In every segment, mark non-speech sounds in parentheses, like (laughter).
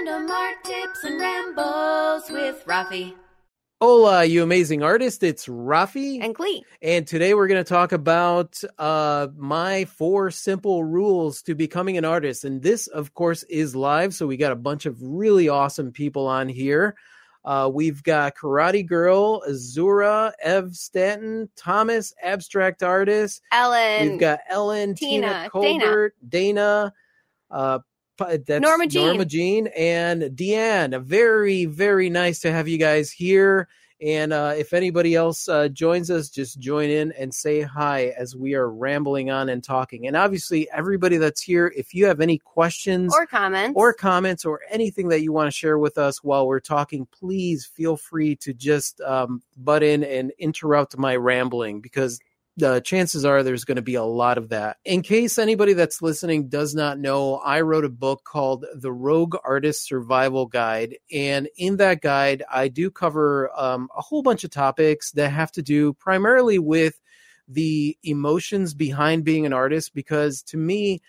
Random art tips and rambles with Rafi. Hola, you amazing artist. It's Rafi. And Klee. And today we're going to talk about uh, my four simple rules to becoming an artist. And this, of course, is live. So we got a bunch of really awesome people on here. Uh, we've got Karate Girl, Azura, Ev Stanton, Thomas, Abstract Artist. Ellen. We've got Ellen, Tina, Tina, Colbert, Dana, uh, p- that's Norma Jean. Norma Jean, and Deanne. Very, very nice to have you guys here. And uh, if anybody else uh, joins us, just join in and say hi as we are rambling on and talking. And obviously, everybody that's here, if you have any questions Or comments. or comments or anything that you want to share with us while we're talking, please feel free to just um, butt in and interrupt my rambling because the chances are there's going to be a lot of that. In case anybody that's listening does not know, I wrote a book called The Rogue Artist Survival Guide. And in that guide, I do cover um, a whole bunch of topics that have to do primarily with the emotions behind being an artist because to me,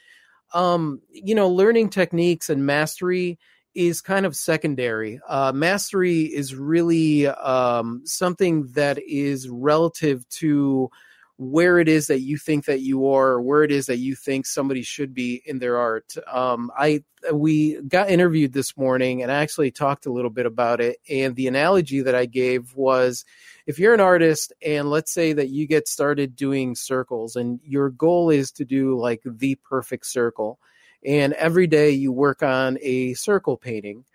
um, you know, learning techniques and mastery is kind of secondary. Uh, mastery is really um, something that is relative to where it is that you think that you are, or where it is that you think somebody should be in their art. Um, I we got interviewed this morning, and I actually talked a little bit about it. And the analogy that I gave was, if you're an artist, and let's say that you get started doing circles, and your goal is to do like the perfect circle, and every day you work on a circle painting.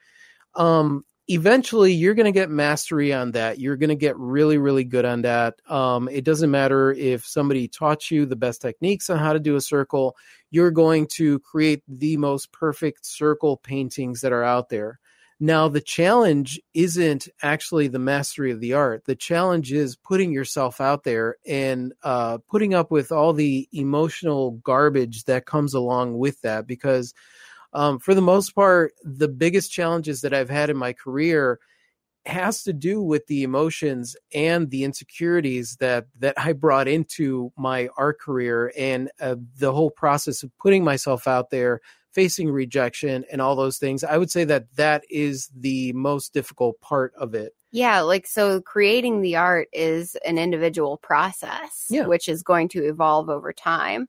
Um, eventually you're going to get mastery on that. You're going to get really really good on that. Um, it doesn't matter if somebody taught you the best techniques on how to do a circle you're going to create the most perfect circle paintings that are out there. Now the challenge isn't actually the mastery of the art. The challenge is putting yourself out there and uh, putting up with all the emotional garbage that comes along with that because um, for the most part, the biggest challenges that I've had in my career has to do with the emotions and the insecurities that that I brought into my art career and uh, the whole process of putting myself out there, facing rejection, and all those things. I would say that that is the most difficult part of it. Yeah, like so creating the art is an individual process, Yeah. which is going to evolve over time.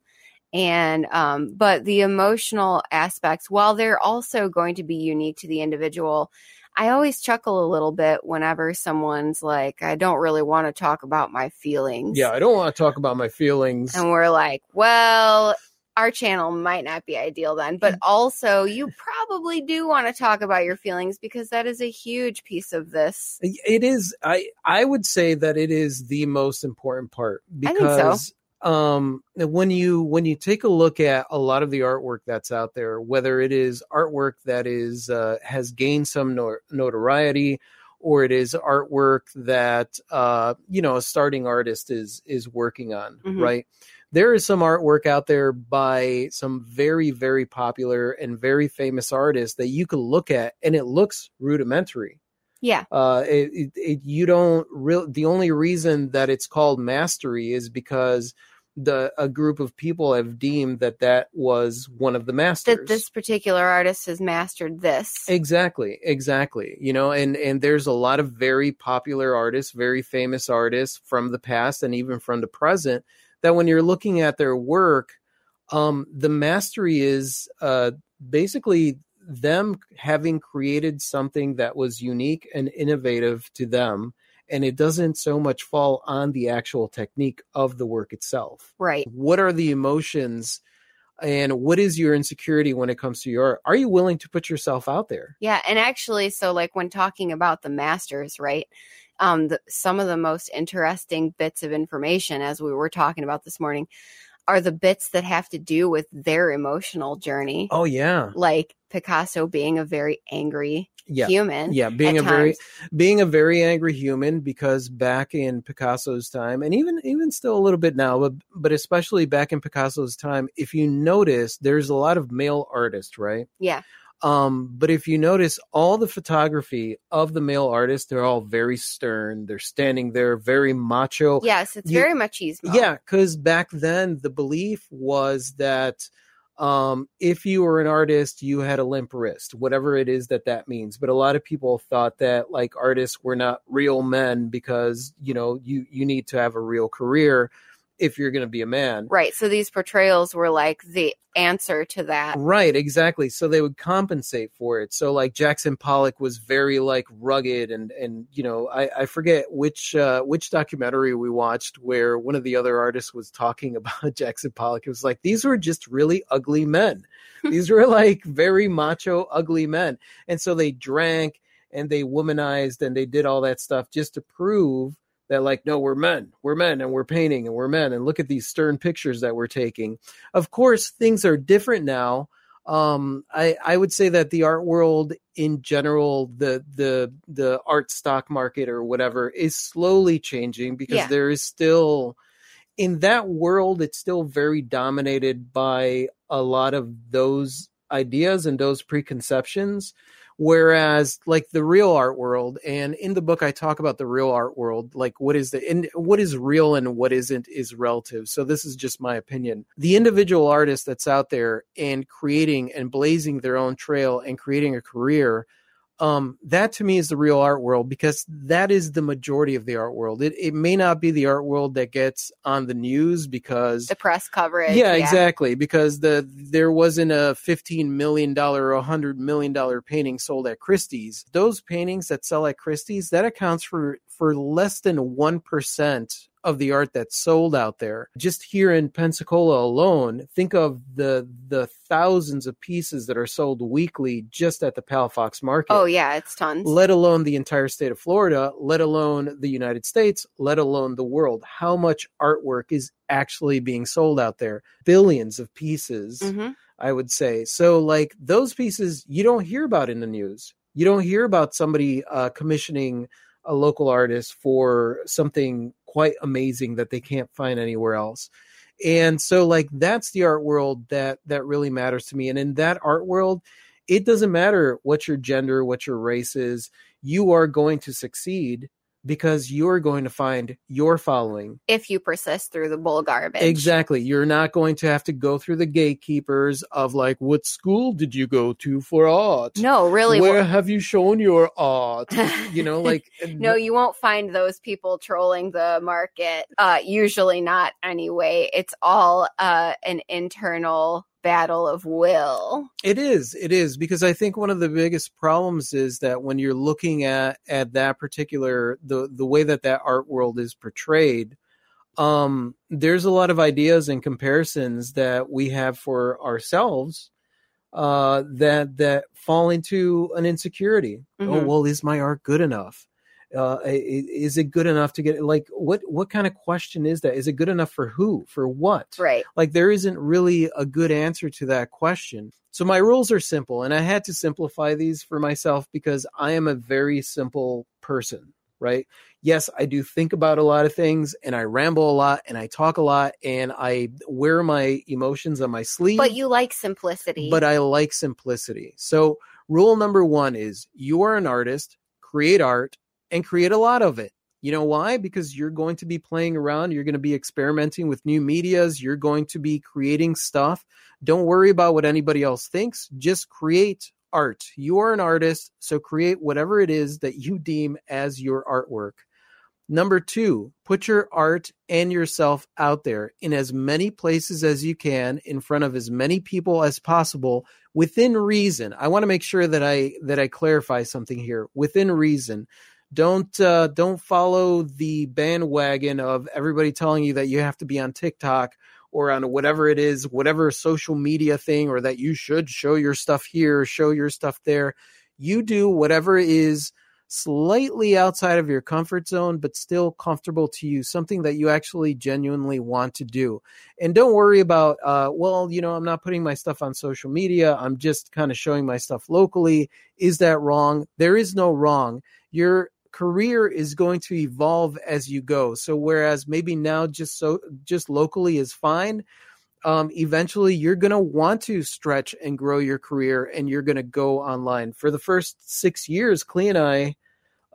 And um, but the emotional aspects, while they're also going to be unique to the individual, I always chuckle a little bit whenever someone's like, I don't really want to talk about my feelings. Yeah, I don't want to talk about my feelings. And we're like, well, our channel might not be ideal then, Mm. but also you probably do want to talk about your feelings because that is a huge piece of this. It is. I I would say that it is the most important part I think so. because um when you when you take a look at a lot of the artwork that's out there whether it is artwork that is uh, has gained some notoriety or it is artwork that uh you know a starting artist is is working on Mhm. right there is some artwork out there by some very very popular and very famous artists that you can look at and it looks rudimentary Yeah. uh it, it, it you don't real the only reason that it's called mastery is because the a group of people have deemed that that was one of the masters That this particular artist has mastered this. exactly exactly you know and and there's a lot of very popular artists very famous artists from the past and even from the present that when you're looking at their work um the mastery is uh basically them having created something that was unique and innovative to them and it doesn't so much fall on the actual technique of the work itself Right. what are the emotions and what is your insecurity when it comes to your art? Are you willing to put yourself out there? Yeah, and actually, so like when talking about the masters, right? Um, the, some of the most interesting bits of information, as we were talking about this morning, are the bits that have to do with their emotional journey. Oh yeah, Like Picasso being a very angry yeah, human. yeah. Being a at very being a very angry human because back in Picasso's time, and even even still a little bit now, but but especially back in Picasso's time, if you notice, there's a lot of male artists, right? Yeah. Um, but if you notice all the photography of the male artists, they're all very stern. They're standing there, very macho. Yes, it's You- very machismo. Yeah, because back then the belief was that um, if you were an artist, you had a limp wrist, whatever it is that that means. But a lot of people thought that like artists were not real men because you know you you need to have a real career if you're going to be a man. Right. So these portrayals were like the answer to that. Right, exactly. So they would compensate for it. So like Jackson Pollock was very like rugged and and you know, I, I forget which uh which documentary we watched where one of the other artists was talking (laughs) about Jackson Pollock. It was like these were just really ugly men. (laughs) these were like very macho, ugly men. And so they drank and they womanized and they did all that stuff just to prove that like no we're men. We're men and we're painting and we're men and look at these stern pictures that we're taking. Of course things are different now. Um, I, I would say that the art world in general, the the the art stock market or whatever is slowly changing because Yeah. there is still in that world it's still very dominated by a lot of those ideas and those preconceptions whereas like the real art world and in the book i talk about the real art world like what is the and what is real and what isn't is relative. So this is just my opinion. The individual artist that's out there and creating and blazing their own trail and creating a career um that to me is the real art world because that is the majority of the art world it, it may not be the art world that gets on the news because The press coverage. yeah, exactly. Because the there wasn't a fifteen million dollar or a hundred million dollar painting sold at Christie's. Those paintings that sell at Christie's that accounts for for less than one percent of the art that's sold out there. Just here in Pensacola alone, think of the the thousands of pieces that are sold weekly just at the Palafox Market Oh yeah, it's tons. let alone the entire state of Florida, let alone the United States, let alone the world. How much artwork is actually being sold out there? Billions of pieces, hmm I would say. So, like those pieces, you don't hear about in the news. You don't hear about somebody uh, commissioning a local artist for something quite amazing that they can't find anywhere else. And so like that's the art world that that really matters to me and in that art world it doesn't matter what your gender, what your race is, you are going to succeed because you're going to find your following. If you persist through the bull garbage. Exactly. You're not going to have to go through the gatekeepers of like, what school did you go to for art? No, really. Where have you shown your art? (laughs) You know, like no, you won't find those people trolling the market. Uh, usually not anyway. It's all uh, an internal battle of will. It is. It is because I think one of the biggest problems is that when you're looking at at that particular the the way that that art world is portrayed, um, there's a lot of ideas and comparisons that we have for ourselves uh, that that fall into an insecurity. Oh Mhm. well, is my art good enough? Uh, is it good enough to get like what what kind of question is that? Is it good enough for who? For what? Right. like there isn't really a good answer to that question so my rules are simple and i had to simplify these for myself because i am a very simple person right yes i do think about a lot of things and i ramble a lot and i talk a lot and i wear my emotions on my sleeve But you like simplicity. but i like simplicity so rule number one is you are an artist create art and create a lot of it you know why? Because you're going to be playing around, you're going to be experimenting with new medias, you're going to be creating stuff. Don't worry about what anybody else thinks, just create art. You are an artist, so create whatever it is that you deem as your artwork. Number 2, put your art and yourself out there in as many places as you can in front of as many people as possible within reason. I want to make sure that I that I clarify something here. Within reason don't uh, don't follow the bandwagon of everybody telling you that you have to be on TikTok or on whatever it is, whatever social media thing, or that you should show your stuff here, show your stuff there. You do whatever is slightly outside of your comfort zone, but still comfortable to you, something that you actually genuinely want to do. And don't worry about, uh, well, you know, I'm not putting my stuff on social media. I'm just kind of showing my stuff locally. Is that wrong? There is no wrong. Your career is going to evolve as you go. So whereas maybe now just so just locally is fine, um, eventually you're going to want to stretch and grow your career and you're going to go online. For the first six years, Klee and I,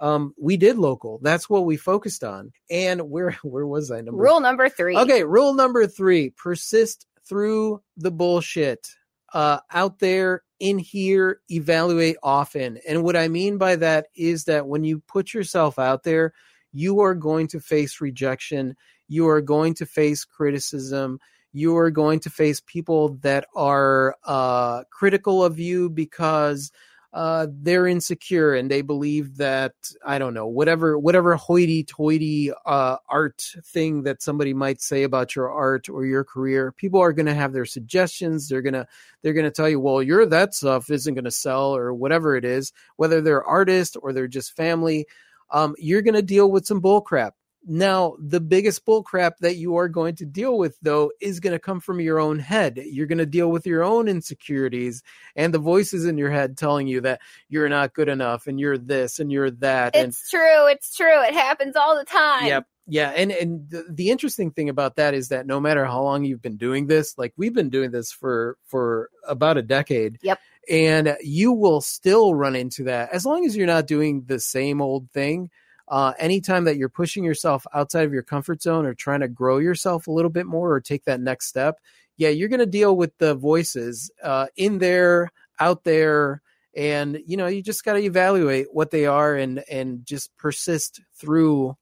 um, we did local. That's what we focused on. And where (laughs) where was I? Number Rule number three. Okay, rule number three: persist through the bullshit uh, out there in here evaluate often. And what i mean by that is that when you put yourself out there you are going to face rejection. You are going to face criticism. You are going to face people that are uh, critical of you because uh, they're insecure and they believe that I don't know whatever whatever hoity-toity uh, art thing that somebody might say about your art or your career. People are going to have their suggestions. They're gonna they're gonna tell you, well, your that stuff isn't going to sell or whatever it is. Whether they're artists or they're just family, um, you're going to deal with some bull crap. Now, the biggest bullcrap that you are going to deal with, though, is going to come from your own head. You're going to deal with your own insecurities and the voices in your head telling you that you're not good enough and you're this and you're that. It's and, true. It's true. It happens all the time. Yep. Yeah, and and the, the interesting thing about that is that no matter how long you've been doing this, like we've been doing this for for about a decade. Yep. And you will still run into that as long as you're not doing the same old thing uh, anytime that you're pushing yourself outside of your comfort zone or trying to grow yourself a little bit more or take that next step, yeah, you're going to deal with the voices uh, in there, out there, and you know you just got to evaluate what they are and and just persist through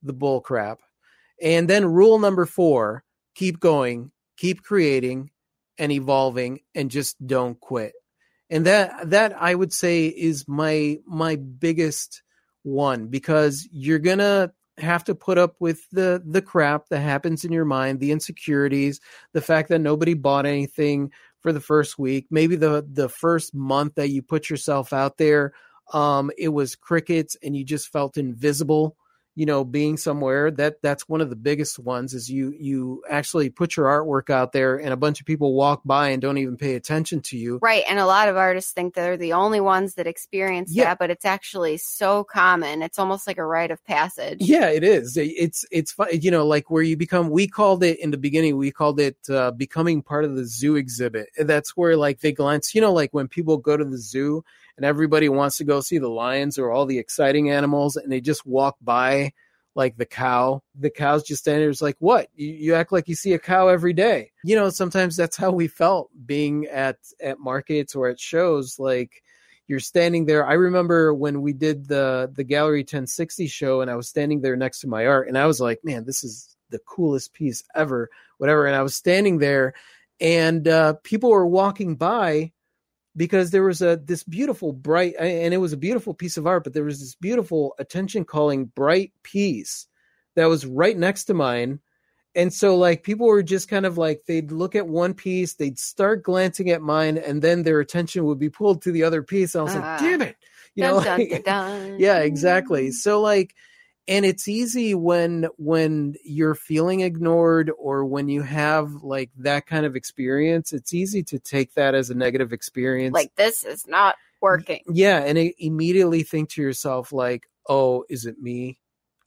the bull crap. And then rule number four: keep going, keep creating, and evolving, and just don't quit. And that that I would say is my my biggest one because you're gonna have to put up with the the crap that happens in your mind, the insecurities, the fact that nobody bought anything for the first week, maybe the the first month that you put yourself out there, um, it was crickets and you just felt invisible you know being somewhere that that's one of the biggest ones is you you actually put your artwork out there and a bunch of people walk by and don't even pay attention to you. Right and a lot of artists think they're the only ones that experience yeah. that but it's actually so common. It's almost like a rite of passage. Yeah it is. It's it's you know like where you become we called it in the beginning we called it uh, becoming part of the zoo exhibit. That's where like they glance you know like when people go to the zoo and everybody wants to go see the lions or all the exciting animals and they just walk by like the cow. The cow's just standing there it's like what? You, you act like you see a cow every day. You know sometimes that's how we felt being at at markets or at shows like you're standing there. I remember when we did the the gallery 1060 show and i was standing there next to my art and i was like man this is the coolest piece ever whatever and i was standing there and uh, people were walking by because there was a this beautiful bright and it was a beautiful piece of art but there was this beautiful attention calling bright piece that was right next to mine. And so like people were just kind of like they'd look at one piece they'd start glancing at mine and then their attention would be pulled to the other piece. And i was uh, like damn it. You dun, know dun, like, dun, yeah exactly. So like and it's easy when when you're feeling ignored or when you have like that kind of experience it's easy to take that as a negative experience. Like this is not working. yeah and immediately think to yourself like oh is it me?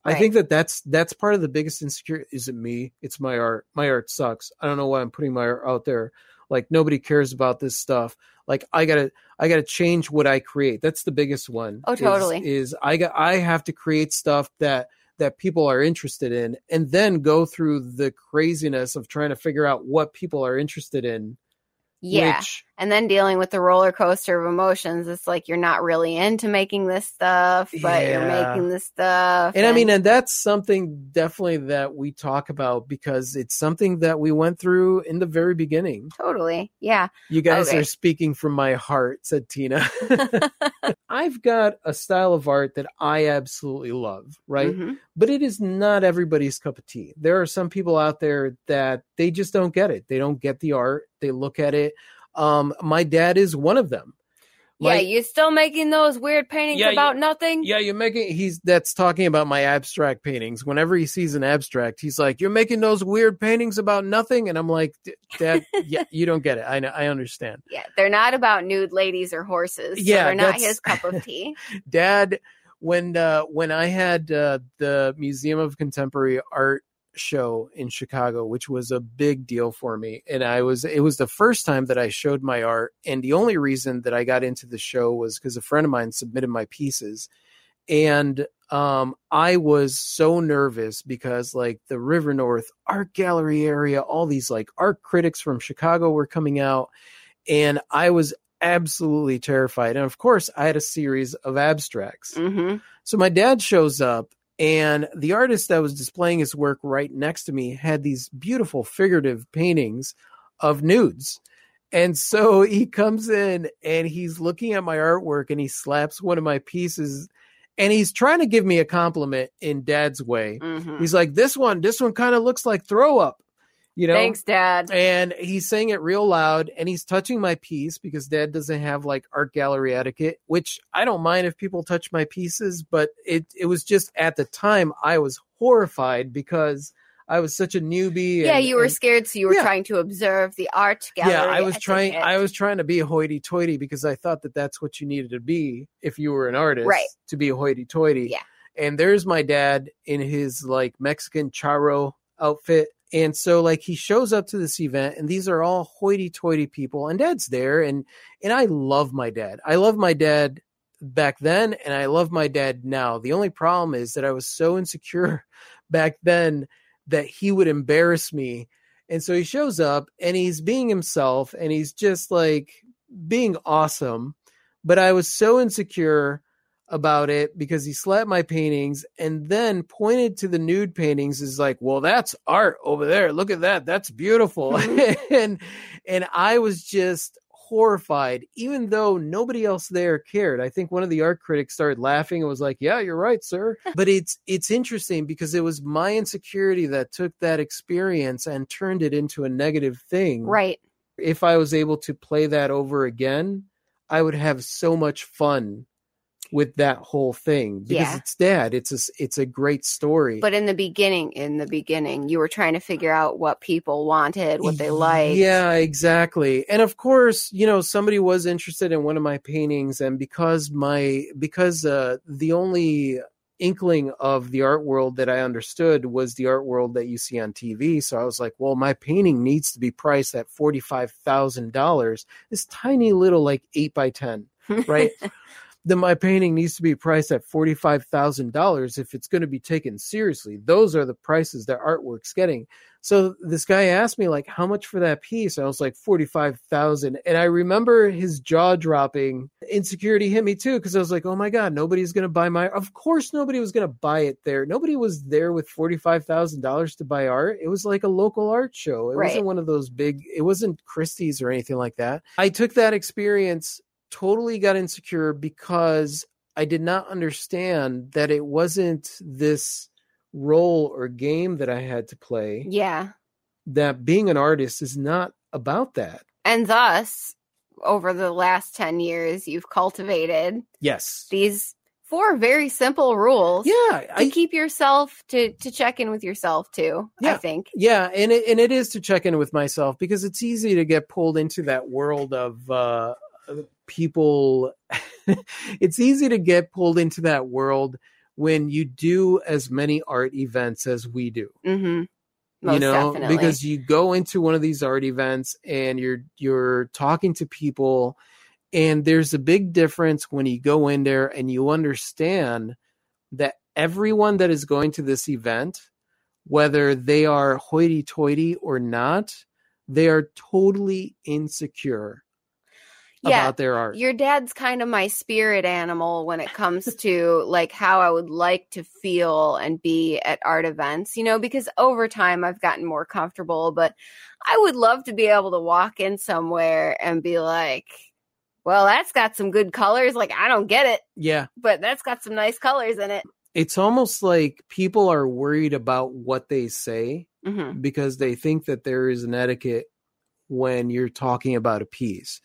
Right. i think that that's that's part of the biggest insecurity is it me? It's my art. My art sucks. I don't know why i'm putting my art out there like nobody cares about this stuff. Like i gotta i gotta change what i create. That's the biggest one oh totally. is, is i got i have to create stuff that that people are interested in and then go through the craziness of trying to figure out what people are interested in yeah. Which, and then dealing with the roller coaster of emotions. It's like you're not really into making this stuff, but yeah. you're making this stuff. And, and, I mean, and that's something definitely that we talk about because it's something that we went through in the very beginning. Totally. Yeah. You guys okay. are speaking from my heart, said Tina. (laughs) (laughs) I've got a style of art that I absolutely love, right? Mm-hmm. But it is not everybody's cup of tea. There are some people out there that they just don't get it. They don't get the art they look at it. Um, my dad is one of them. My, yeah, you're still making those weird paintings yeah, about you, nothing? Yeah, you're making he's that's talking about my abstract paintings. Whenever he sees an abstract, he's like, "You're making those weird paintings about nothing," and I'm like, "Dad, (laughs) yeah, you don't get it. I know, I understand." Yeah, they're not about nude ladies or horses. So yeah, they're not his cup of (laughs) tea. Dad, when uh, when I had uh, the Museum of Contemporary Art show in Chicago, which was a big deal for me. And I was, it was the first time that I showed my art. And the only reason that I got into the show was because a friend of mine submitted my pieces. and um, I was so nervous because like the River North Art Gallery area, all these like art critics from Chicago were coming out, and I was absolutely terrified. And of course, I had a series of abstracts. hmm So my dad shows up, and the artist that was displaying his work right next to me had these beautiful figurative paintings of nudes. And so (laughs) he comes in and he's looking at my artwork and he slaps one of my pieces and he's trying to give me a compliment in dad's way. hmm He's like, This one, this one kind of looks like throw up, you know? Thanks, Dad. and he's saying it real loud and he's touching my piece because dad doesn't have like art gallery etiquette which i don't mind if people touch my pieces but it it was just at the time i was horrified because i was such a newbie yeah, you were and- scared, so you were Yeah. trying to observe the art gallery. yeah i was trying i was trying to be a hoity-toity because i thought that that's what you needed to be if you were an artist Right. to be a hoity-toity Yeah. and there's my dad in his like mexican charro outfit and so like he shows up to this event and these are all hoity-toity people and dad's there and and i love my dad. I love my dad back then and i love my dad now. The only problem is that i was so insecure (laughs) back then that he would embarrass me. And so he shows up and he's being himself and he's just like being awesome. But i was so insecure about it because he slapped my paintings and then pointed to the nude paintings is like well that's art over there. Look at that. That's beautiful. Mm-hmm. (laughs) And and i was just horrified even though nobody else there cared. I think one of the art critics started laughing and was like yeah you're right sir. (laughs) But it's it's interesting because it was my insecurity that took that experience and turned it into a negative thing. Right. if i was able to play that over again i would have so much fun with that whole thing because Yeah. it's dad it's a it's a great story But in the beginning, in the beginning, you were trying to figure out what people wanted, what they liked. Yeah, exactly. And of course, you know, somebody was interested in one of my paintings and because my because uh the only inkling of the art world that I understood was the art world that you see on TV. So I was like, well, my painting needs to be priced at $45,000. This tiny little like 8 by 10, right? (laughs) then my painting needs to be priced at $45,000 if it's going to be taken seriously. Those are the prices that artwork's getting. So this guy asked me like how much for that piece? I was like 45,000 and I remember his jaw dropping. Insecurity hit me too cuz I was like, "Oh my god, nobody's going to buy my Of course nobody was going to buy it there. Nobody was there with $45,000 to buy art. It was like a local art show. It Right. wasn't one of those big it wasn't Christie's or anything like that. I took that experience totally got insecure because I did not understand that it wasn't this role or game that I had to play. yeah. That being an artist is not about that. And thus, over the last 10 years, you've cultivated Yes. these four very simple rules Yeah, to I keep yourself to to check in with yourself too. I think. yeah, and it, and it is to check in with myself because it's easy to get pulled into that world of uh people (laughs) it's easy to get pulled into that world when you do as many art events as we do. Mm-hmm. Most you know definitely. because you go into one of these art events and you're you're talking to people and there's a big difference when you go in there and you understand that everyone that is going to this event whether they are hoity-toity or not they are totally insecure Yeah, about their art your dad's kind of my spirit animal when it comes (laughs) to like how I would like to feel and be at art events, you know, because over time I've gotten more comfortable, but I would love to be able to walk in somewhere and be like, well, that's got some good colors. Like, I don't get it, yeah but that's got some nice colors in it. it's almost like people are worried about what they say hmm because they think that there is an etiquette when you're talking about a piece.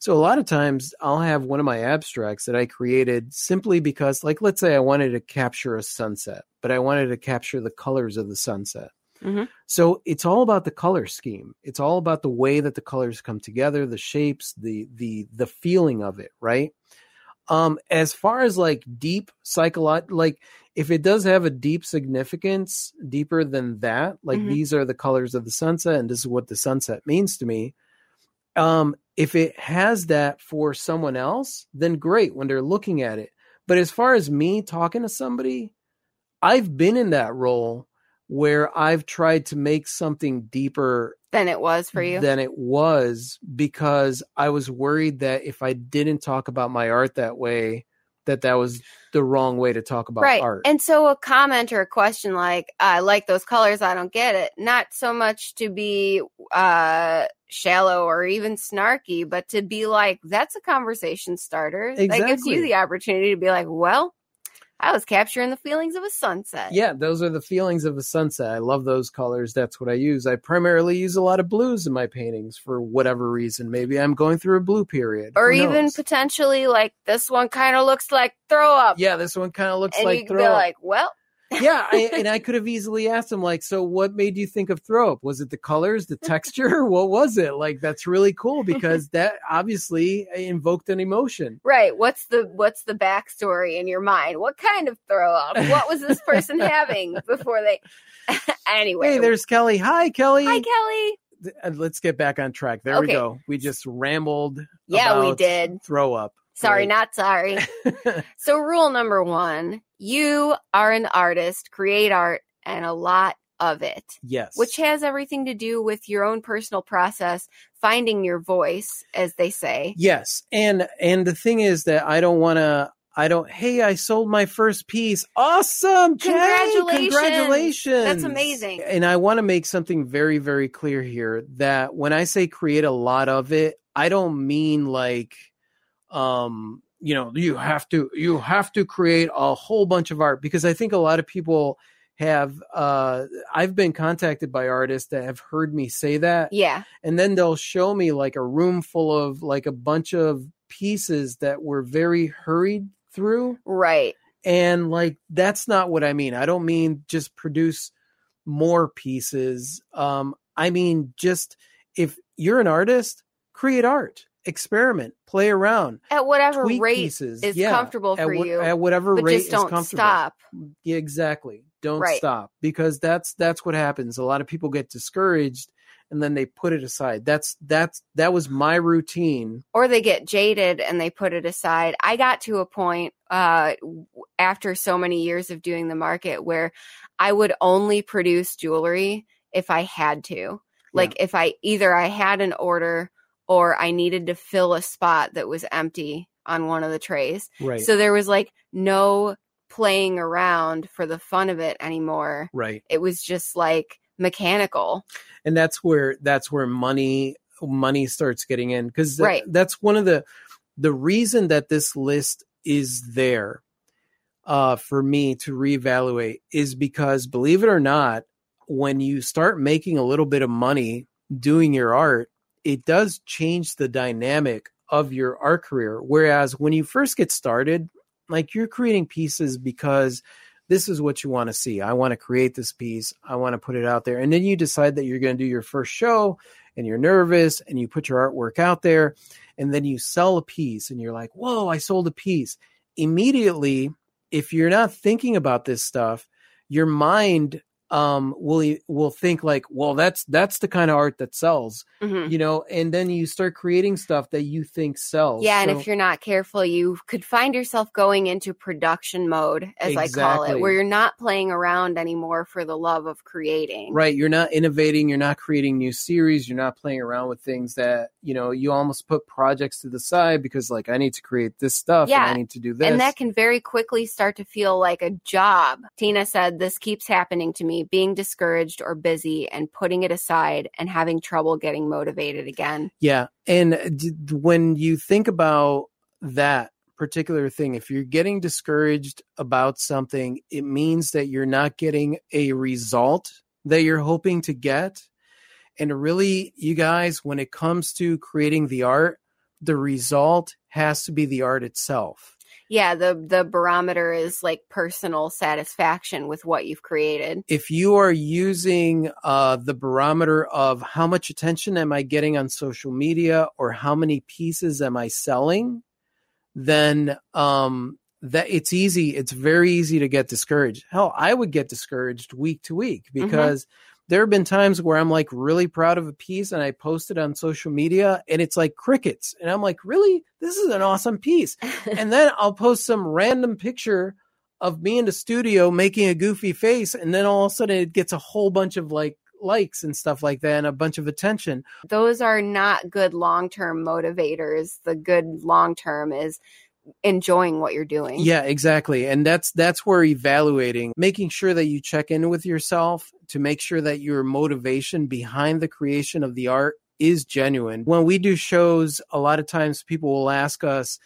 So a lot of times I'll have one of my abstracts that I created simply because like let's say I wanted to capture a sunset, but I wanted to capture the colors of the sunset. Mhm. So it's all about the color scheme. It's all about the way that the colors come together, the shapes, the the the feeling of it, right? Um as far as like deep psychological like if it does have a deep significance deeper than that like Mhm. these are the colors of the sunset and this is what the sunset means to me um if it has that for someone else then great when they're looking at it But as far as me talking to somebody, I've been in that role where I've tried to make something deeper Than it was for you. than it was because I was worried that if I didn't talk about my art that way, that that was the wrong way to talk about right. art. And so a comment or a question like, I like those colors, I don't get it. Not so much to be uh shallow or even snarky, but to be like, that's a conversation starter. That gives you the opportunity to be like, well, I was capturing the feelings of a sunset. yeah, those are the feelings of a sunset. I love those colors. That's what I use. I primarily use a lot of blues in my paintings for whatever reason. Maybe I'm going through a blue period. Or even potentially like this one kind of looks like throw up. yeah, this one kind of looks and like you throw be up. like, well, yeah, I, (laughs) and I could have easily asked him like, so what made you think of throw up? Was it the colors, the texture? (laughs) what was it? Like that's really cool because (laughs) that obviously invoked an emotion. right. What's the what's the backstory in your mind? What kind of throw up? What was this person having before they anyway. Hey, there's Kelly. Hi, Kelly. Hi Kelly. Uh, Let's get back on track. There we go. We just rambled. Yeah, we did. Throw up. Sorry, Great. not sorry. (laughs) So, rule number one you are an artist, create art, and a lot of it, yes. which has everything to do with your own personal process, finding your voice, as they say. Yes, and and the thing is that I don't want to. I don't. Hey, I sold my first piece. Awesome! Jay! Congratulations. Congratulations! That's amazing. And I want to make something very, very clear here that when I say create a lot of it, I don't mean like, um, you know, you have to you have to create a whole bunch of art because I think a lot of people have. Uh, I've been contacted by artists that have heard me say that, Yeah. and then they'll show me like a room full of like a bunch of pieces that were very hurried through Right. and like that's not what i mean i don't mean just produce more pieces um i mean just if you're an artist create art experiment play around At whatever rate pieces is yeah, comfortable for you. at whatever but rate just don't comfortable stop. yeah, exactly don't Right. stop because that's that's what happens a lot of people get discouraged and then they put it aside that's that's that was my routine or they get jaded and they put it aside. I got to a point uh, after so many years of doing the market where I would only produce jewelry if I had to. Like if I either I had an order or I needed to fill a spot that was empty on one of the trays. right So there was like no playing around for the fun of it anymore. right It was just like mechanical. and that's where that's where money money starts getting in because Right. that's one of the the reason that this list is there uh for me to reevaluate is because believe it or not when you start making a little bit of money doing your art it does change the dynamic of your art career whereas when you first get started like you're creating pieces because this is what you want to see. I want to create this piece. I want to put it out there. And then you decide that you're going to do your first show and you're nervous and you put your artwork out there and then you sell a piece and you're like, whoa, I sold a piece. Immediately, if you're not thinking about this stuff, your mind um will will think like well that's that's the kind of art that sells Mhm. you know and then you start creating stuff that you think sells Yeah, and if you're not careful, you could find yourself going into production mode, as I call it, where you're not playing around anymore for the love of creating. right you're not innovating you're not creating new series you're not playing around with things that you know you almost put projects to the side because like i need to create this stuff Yeah, and i need to do this And that can very quickly start to feel like a job. Tina said, This keeps happening to me, being discouraged or busy and putting it aside and having trouble getting motivated again. yeah and when you think about that particular thing if you're getting discouraged about something it means that you're not getting a result that you're hoping to get and really you guys when it comes to creating the art the result has to be the art itself Yeah, the the barometer is like personal satisfaction with what you've created. if you are using uh, the barometer of how much attention am I getting on social media or how many pieces am I selling, then um, that it's easy. It's very easy to get discouraged. Hell, I would get discouraged week to week because there have been times where I'm like really proud of a piece and I post it on social media and it's like crickets. And I'm like, really? This is an awesome piece. (laughs) and then I'll post some random picture of me in the studio making a goofy face. And then all of a sudden it gets a whole bunch of like likes and stuff like that and a bunch of attention. Those are not good long term motivators. The good long term is enjoying what you're doing. Yeah, exactly. And that's that's where evaluating, making sure that you check in with yourself to make sure that your motivation behind the creation of the art is genuine. When we do shows, a lot of times people will ask us,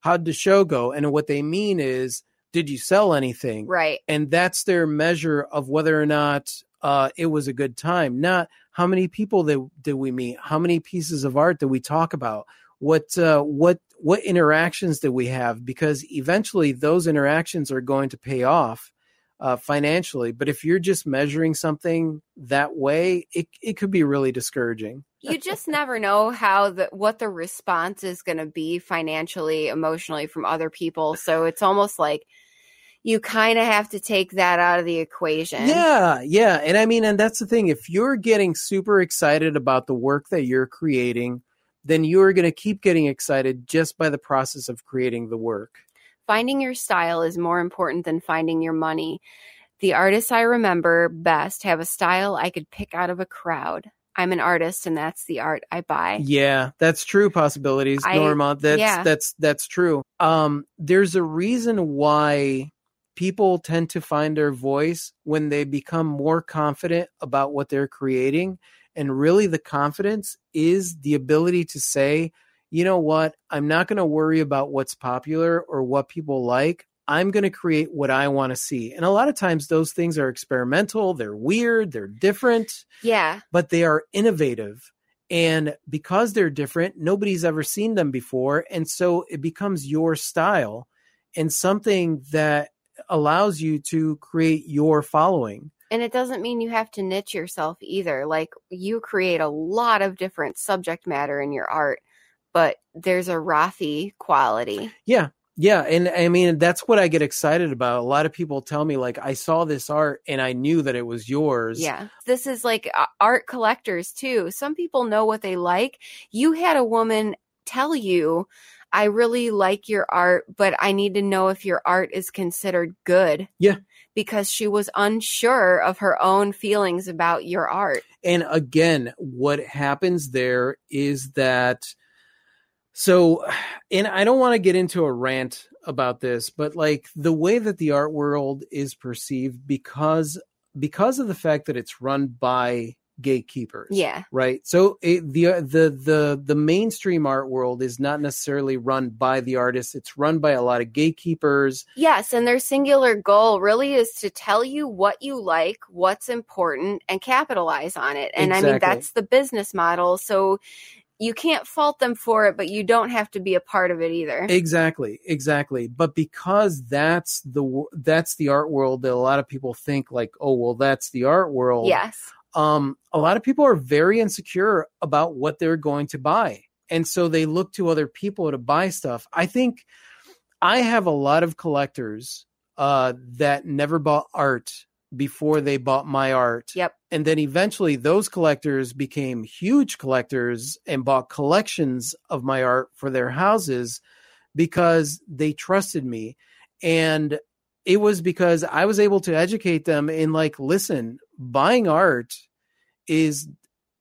How'd the show go? And what they mean is, did you sell anything? Right. And that's their measure of whether or not uh, it was a good time. Not how many people did, did we meet, how many pieces of art did we talk about, what uh, what what interactions did we have? Because eventually those interactions are going to pay off uh, financially. But if you're just measuring something that way, it it could be really discouraging. you just never know how the what the response is going to be financially, emotionally from other people. So it's almost like you kind of have to take that out of the equation. Yeah, yeah. And I mean, and that's the thing. If you're getting super excited about the work that you're creating, then you're going to keep getting excited just by the process of creating the work. Finding your style is more important than finding your money. The artists I remember best have a style I could pick out of a crowd. I'm an artist and that's the art I buy. Yeah, that's true possibilities, I- Norma. That's yeah. that's that's true. Um there's a reason why people tend to find their voice when they become more confident about what they're creating and really the confidence is the ability to say, you know what, I'm not going to worry about what's popular or what people like. I'm going to create what I want to see. And a lot of times those things are experimental, they're weird, they're different Yeah. but they are innovative. And because they're different, nobody's ever seen them before. And so it becomes your style and something that allows you to create your following. And it doesn't mean you have to niche yourself either. Like you create a lot of different subject matter in your art, but there's a Rafi quality. Yeah. Yeah. And I mean, that's what I get excited about. A lot of people tell me, like, I saw this art and I knew that it was yours. Yeah. This is like art collectors too. Some people know what they like. You had a woman tell you, I really like your art, but I need to know if your art is considered good. Yeah. Because she was unsure of her own feelings about your art. And again, what happens there is that so and I don't want to get into a rant about this, but like the way that the art world is perceived because because of the fact that it's run by gatekeepers. Yeah. Right. So it, the uh, the the the mainstream art world is not necessarily run by the artists. It's run by a lot of gatekeepers. Yes, and their singular goal really is to tell you what you like, what's important, and capitalize on it. And I mean, that's the business model. So you can't fault them for it, but you don't have to be a part of it either. Exactly, exactly. But because that's the that's the art world that a lot of people think like, oh well, that's the art world. yes. Um, a lot of people are very insecure about what they're going to buy. And so they look to other people to buy stuff. I think I have a lot of collectors uh, that never bought art before they bought my art. Yep. And then eventually those collectors became huge collectors and bought collections of my art for their houses because they trusted me. And it was because I was able to educate them in like, listen, buying art is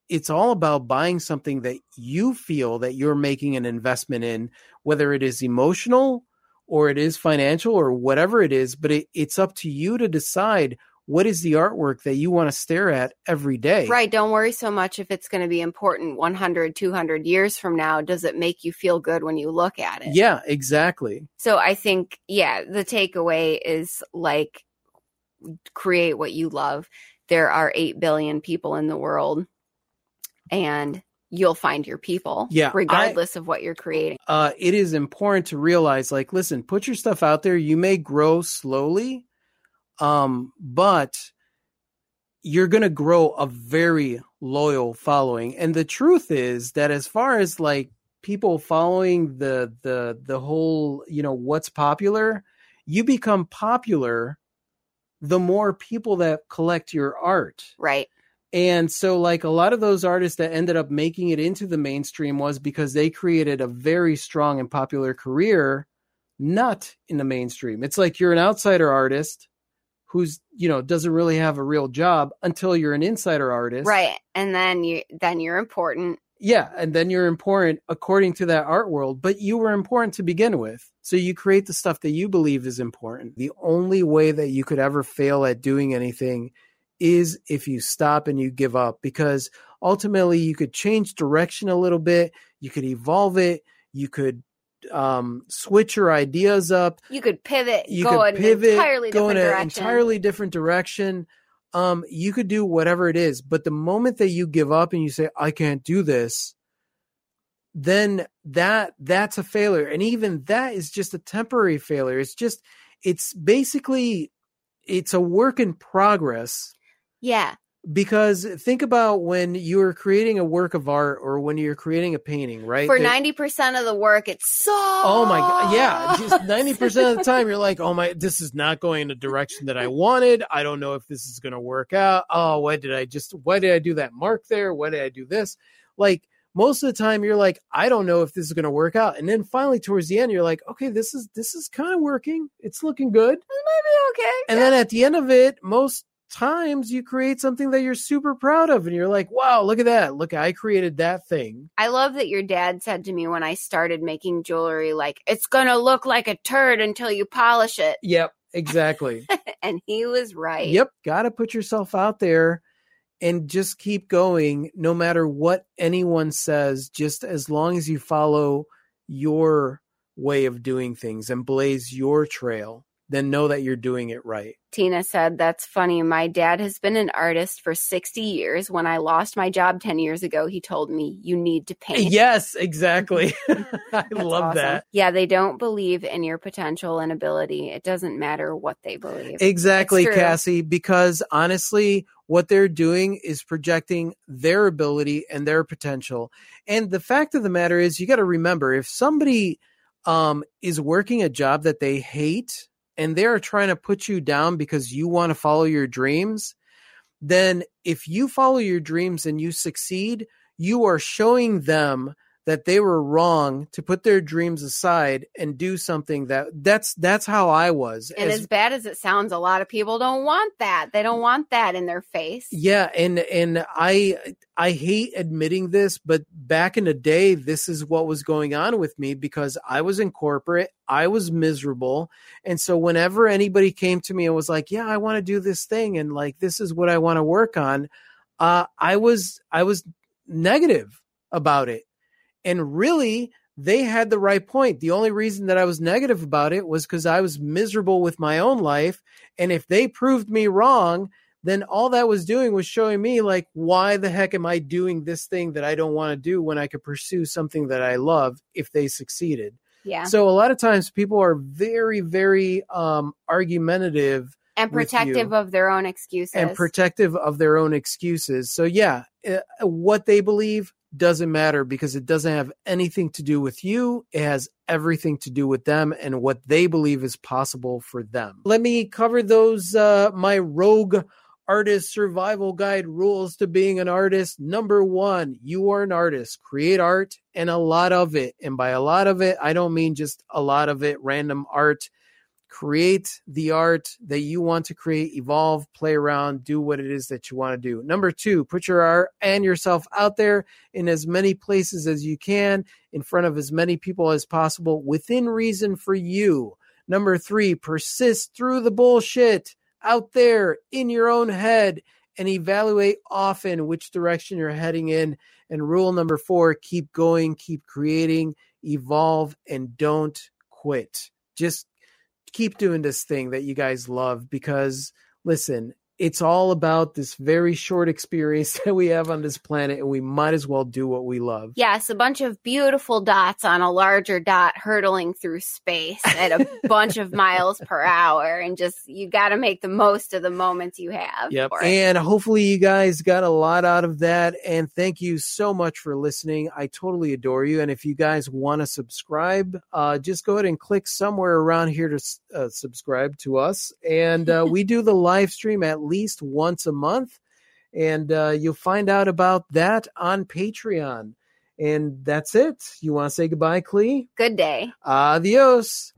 it's all about buying something that you feel that you're making an investment in, whether it is emotional or it is financial or whatever it is, but it, it's up to you to decide what is the artwork that you want to stare at every day. Right. Don't worry so much if it's going to be important 100, 200 years from now. Does it make you feel good when you look at it? Yeah, exactly. So I think, yeah, the takeaway is like create what you love. There are 8 billion people in the world and you'll find your people Yeah, I- regardless of what you're creating. uh, it is important to realize like listen put your stuff out there you may grow slowly um, but you're going to grow a very loyal following and the truth is that as far as like people following the the the whole you know what's popular you become popular the more people that collect your art Right. And so, like a lot of those artists that ended up making it into the mainstream was because they created a very strong and popular career, not in the mainstream. It's like you're an outsider artist who's you know doesn't really have a real job until you're an insider artist, right? And then you then you're important. Yeah, and then you're important according to that art world, but you were important to begin with. So you create the stuff that you believe is important. The only way that you could ever fail at doing anything is if you stop and you give up because ultimately you could change direction a little bit, you could evolve it, you could um, switch your ideas up. You could pivot, you go could pivot, entirely go in an entirely different direction. Um, you could do whatever it is, but the moment that you give up and you say, "I can't do this," then that that's a failure, and even that is just a temporary failure. It's just, it's basically, it's a work in progress yeah. Because think about when you're creating a work of art or when you're creating a painting, right? For ninety percent of the work, it's so. Oh my god! Yeah, just ninety percent of the time, you're like, "Oh my, this is not going in the direction that I wanted. I don't know if this is going to work out. Oh, why did I just? Why did I do that mark there? Why did I do this? Like most of the time, you're like, I don't know if this is going to work out. And then finally, towards the end, you're like, okay, this is this is kind of working. It's looking good. It might be okay. And yeah. then at the end of it, most times you create something that you're super proud of and you're like, wow, look at that. Look, I created that thing. I love that your dad said to me when I started making jewelry, like, it's going to look like a turd until you polish it. Yep, (laughs) exactly. and he was right. Yep, got to put yourself out there and just keep going no matter what anyone says, just as long as you follow your way of doing things and blaze your trail then know that you're doing it right. Tina said, That's funny. My dad has been an artist for 60 years. When I lost my job 10 years ago, he told me, You need to paint. Yes, exactly. (laughs) (laughs) I love awesome. that. Yeah, they don't believe in your potential and ability. It doesn't matter what they believe. Exactly, Cassie, because honestly, what they're doing is projecting their ability and their potential. And the fact of the matter is, you got to remember if somebody um, is working a job that they hate, and they're trying to put you down because you want to follow your dreams, then if you follow your dreams and you succeed, you are showing them that they were wrong to put their dreams aside and do something that that's that's how I was. And as, as, bad as it sounds, a lot of people don't want that. They don't want that in their face. Yeah, and and I I hate admitting this, but back in the day, this is what was going on with me because I was in corporate, I was miserable, and so whenever anybody came to me and was like, "Yeah, I want to do this thing," and like this is what I want to work on, uh, I was I was negative about it and really, they had the right point. The only reason that I was negative about it was because I was miserable with my own life. And if they proved me wrong, then all that was doing was showing me, like, why the heck am I doing this thing that I don't want to do when I could pursue something that I love if they succeeded? Yeah. So a lot of times people are very, very um, argumentative and protective of their own excuses and protective of their own excuses. So yeah, uh, what they believe doesn't matter because it doesn't have anything to do with you. It has everything to do with them and what they believe is possible for them. Let me cover those, uh, my rogue artist survival guide rules to being an artist. Number one, you are an artist. Create art and a lot of it. And by a lot of it, I don't mean just a lot of it, random art create the art that you want to create, evolve, play around, do what it is that you want to do. Number two, put your art and yourself out there in as many places as you can, in front of as many people as possible, within reason for you. Number three, persist through the bullshit out there in your own head and evaluate often which direction you're heading in. And rule number four, keep going, keep creating, evolve, and don't quit. Just keep doing this thing that you guys love because listen, it's all about this very short experience (laughs) that we have on this planet and we might as well do what we love. Yes, a bunch of beautiful dots on a larger dot hurtling through space at a (laughs) bunch of miles per hour and just you got to make the most of the moments you have. Yep. And hopefully you guys got a lot out of that and thank you so much for listening. I totally adore you and if you guys want to subscribe, uh, just go ahead and click somewhere around here to uh, subscribe to us and uh, (laughs) we do the live stream at least once a month. And uh, you'll find out about that on Patreon. And that's it. You want to say goodbye, Klee? Good day. Adios.